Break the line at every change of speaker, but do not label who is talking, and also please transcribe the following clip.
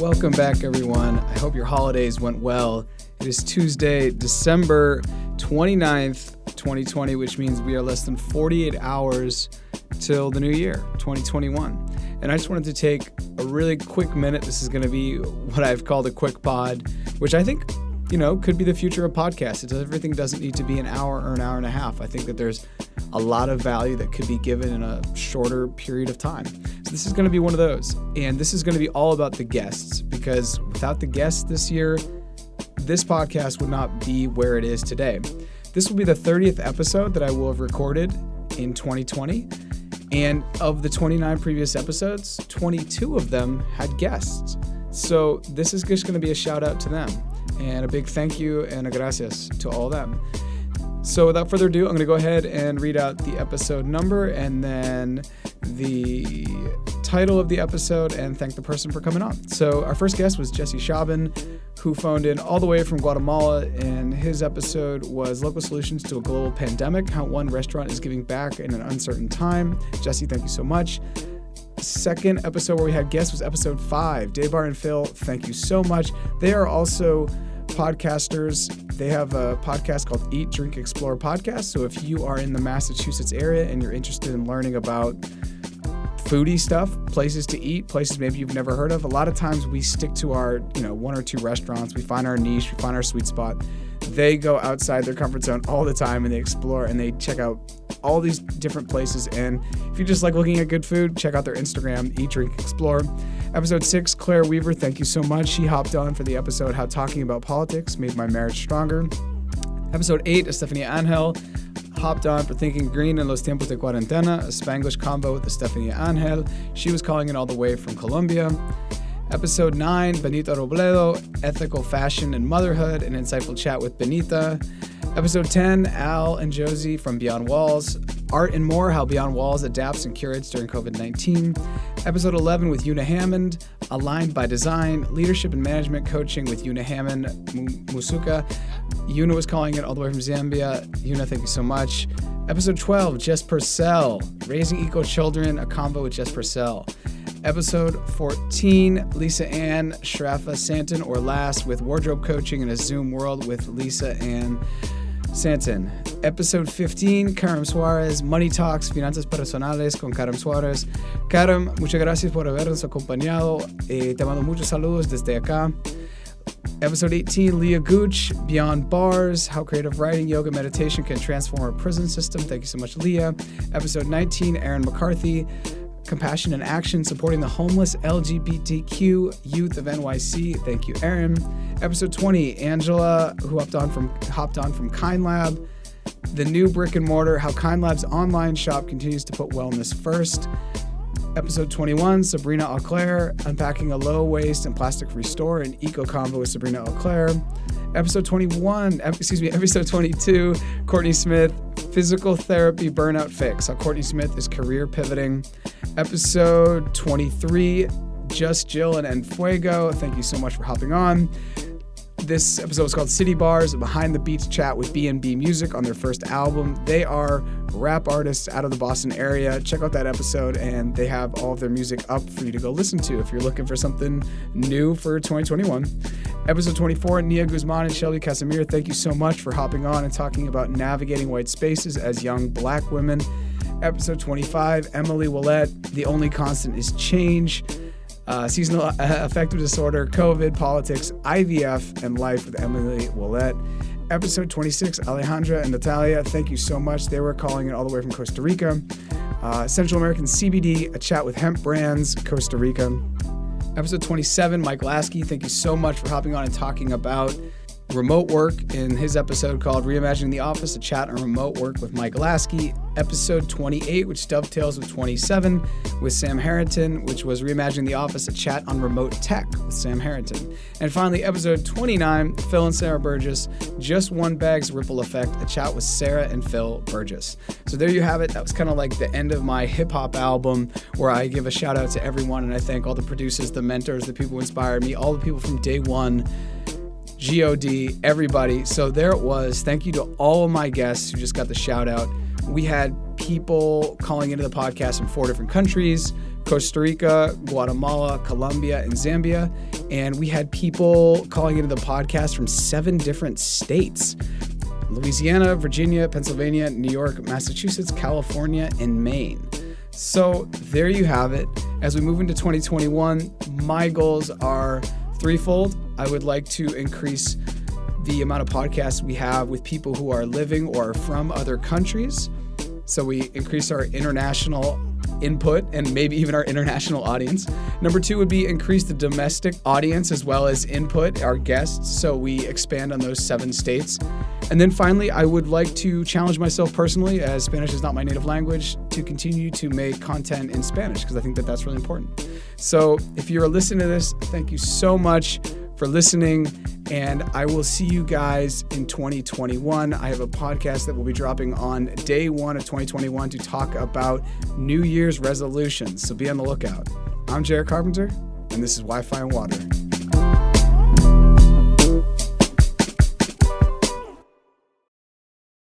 Welcome back, everyone. I hope your holidays went well. It is Tuesday, December 29th, 2020, which means we are less than 48 hours till the new year, 2021. And I just wanted to take a really quick minute. This is going to be what I've called a quick pod, which I think you know, could be the future of podcasts. It does, everything doesn't need to be an hour or an hour and a half. I think that there's a lot of value that could be given in a shorter period of time. This is going to be one of those. And this is going to be all about the guests because without the guests this year, this podcast would not be where it is today. This will be the 30th episode that I will have recorded in 2020. And of the 29 previous episodes, 22 of them had guests. So this is just going to be a shout out to them. And a big thank you and a gracias to all of them. So without further ado, I'm going to go ahead and read out the episode number and then the title of the episode and thank the person for coming on. So our first guest was Jesse Shaban, who phoned in all the way from Guatemala, and his episode was Local Solutions to a Global Pandemic, how one restaurant is giving back in an uncertain time. Jesse, thank you so much. Second episode where we had guests was episode five. Daybar and Phil, thank you so much. They are also podcasters. They have a podcast called Eat, Drink, Explore Podcast. So if you are in the Massachusetts area and you're interested in learning about foodie stuff, places to eat, places maybe you've never heard of, a lot of times we stick to our, you know, one or two restaurants. We find our niche, we find our sweet spot. They go outside their comfort zone all the time and they explore and they check out all these different places. And if you just like looking at good food, check out their Instagram, Eat, Drink, Explore. Episode six, Claire Weaver, thank you so much. She hopped on for the episode How Talking About Politics Made My Marriage Stronger. Episode eight, Stephanie Angel hopped on for Thinking Green in Los Tiempos de Cuarentena, a Spanglish combo with Stephanie Angel. She was calling in all the way from Colombia. Episode 9, Benita Robledo, Ethical Fashion and Motherhood, an insightful chat with Benita. Episode 10, Al and Josie from Beyond Walls, Art and More How Beyond Walls Adapts and Curates During COVID 19. Episode 11 with Una Hammond, Aligned by Design, Leadership and Management Coaching with Una Hammond Musuka. Una was calling it all the way from Zambia. Una, thank you so much. Episode 12, Jess Purcell, Raising Eco Children, a combo with Jess Purcell. Episode 14, Lisa Ann Shrafa Santon, or Last, with Wardrobe Coaching in a Zoom World with Lisa Ann Santon. Episode 15, Karam Suarez, Money Talks, Finanzas Personales con Karam Suarez. Karam, muchas gracias por habernos acompañado. Eh, te mando muchos saludos desde acá. Episode 18, Leah Gooch, Beyond Bars, How Creative Writing, Yoga, Meditation Can Transform Our Prison System. Thank you so much, Leah. Episode 19, Aaron McCarthy, Compassion and Action, supporting the homeless LGBTQ youth of NYC. Thank you, Aaron. Episode 20, Angela, who hopped on from hopped on from Kind Lab. The new brick and mortar, how Kind Lab's online shop continues to put wellness first. Episode 21, Sabrina Auclair, unpacking a low waste and plastic free store, an eco combo with Sabrina Auclair. Episode 21, excuse me, episode 22, Courtney Smith, physical therapy burnout fix, how Courtney Smith is career pivoting. Episode 23, Just Jill and Enfuego. Thank you so much for hopping on. This episode is called City Bars, behind the beats chat with B&B Music on their first album. They are rap artists out of the Boston area. Check out that episode, and they have all of their music up for you to go listen to if you're looking for something new for 2021. Episode 24, Nia Guzman and Shelby Casimir, thank you so much for hopping on and talking about navigating white spaces as young black women. Episode 25, Emily Willette, The Only Constant is Change uh, seasonal uh, affective disorder, COVID, politics, IVF, and life with Emily Willette. Episode 26, Alejandra and Natalia, thank you so much. They were calling it all the way from Costa Rica. Uh, Central American CBD, a chat with hemp brands, Costa Rica. Episode 27, Mike Lasky, thank you so much for hopping on and talking about remote work in his episode called Reimagining the Office, a chat on remote work with Mike Lasky. Episode 28, which dovetails with 27, with Sam Harrington, which was Reimagining the Office, a chat on remote tech with Sam Harrington. And finally, episode 29, Phil and Sarah Burgess, Just One Bag's Ripple Effect, a chat with Sarah and Phil Burgess. So there you have it. That was kind of like the end of my hip hop album where I give a shout out to everyone and I thank all the producers, the mentors, the people who inspired me, all the people from day one God, everybody. So there it was. Thank you to all of my guests who just got the shout out. We had people calling into the podcast from four different countries Costa Rica, Guatemala, Colombia, and Zambia. And we had people calling into the podcast from seven different states Louisiana, Virginia, Pennsylvania, New York, Massachusetts, California, and Maine. So there you have it. As we move into 2021, my goals are threefold. I would like to increase the amount of podcasts we have with people who are living or from other countries. So we increase our international input and maybe even our international audience. Number two would be increase the domestic audience as well as input, our guests, so we expand on those seven states. And then finally, I would like to challenge myself personally, as Spanish is not my native language, to continue to make content in Spanish because I think that that's really important. So if you're listening to this, thank you so much for listening. And I will see you guys in 2021. I have a podcast that will be dropping on day one of 2021 to talk about New Year's resolutions. So be on the lookout. I'm Jared Carpenter, and this is Wi Fi and Water.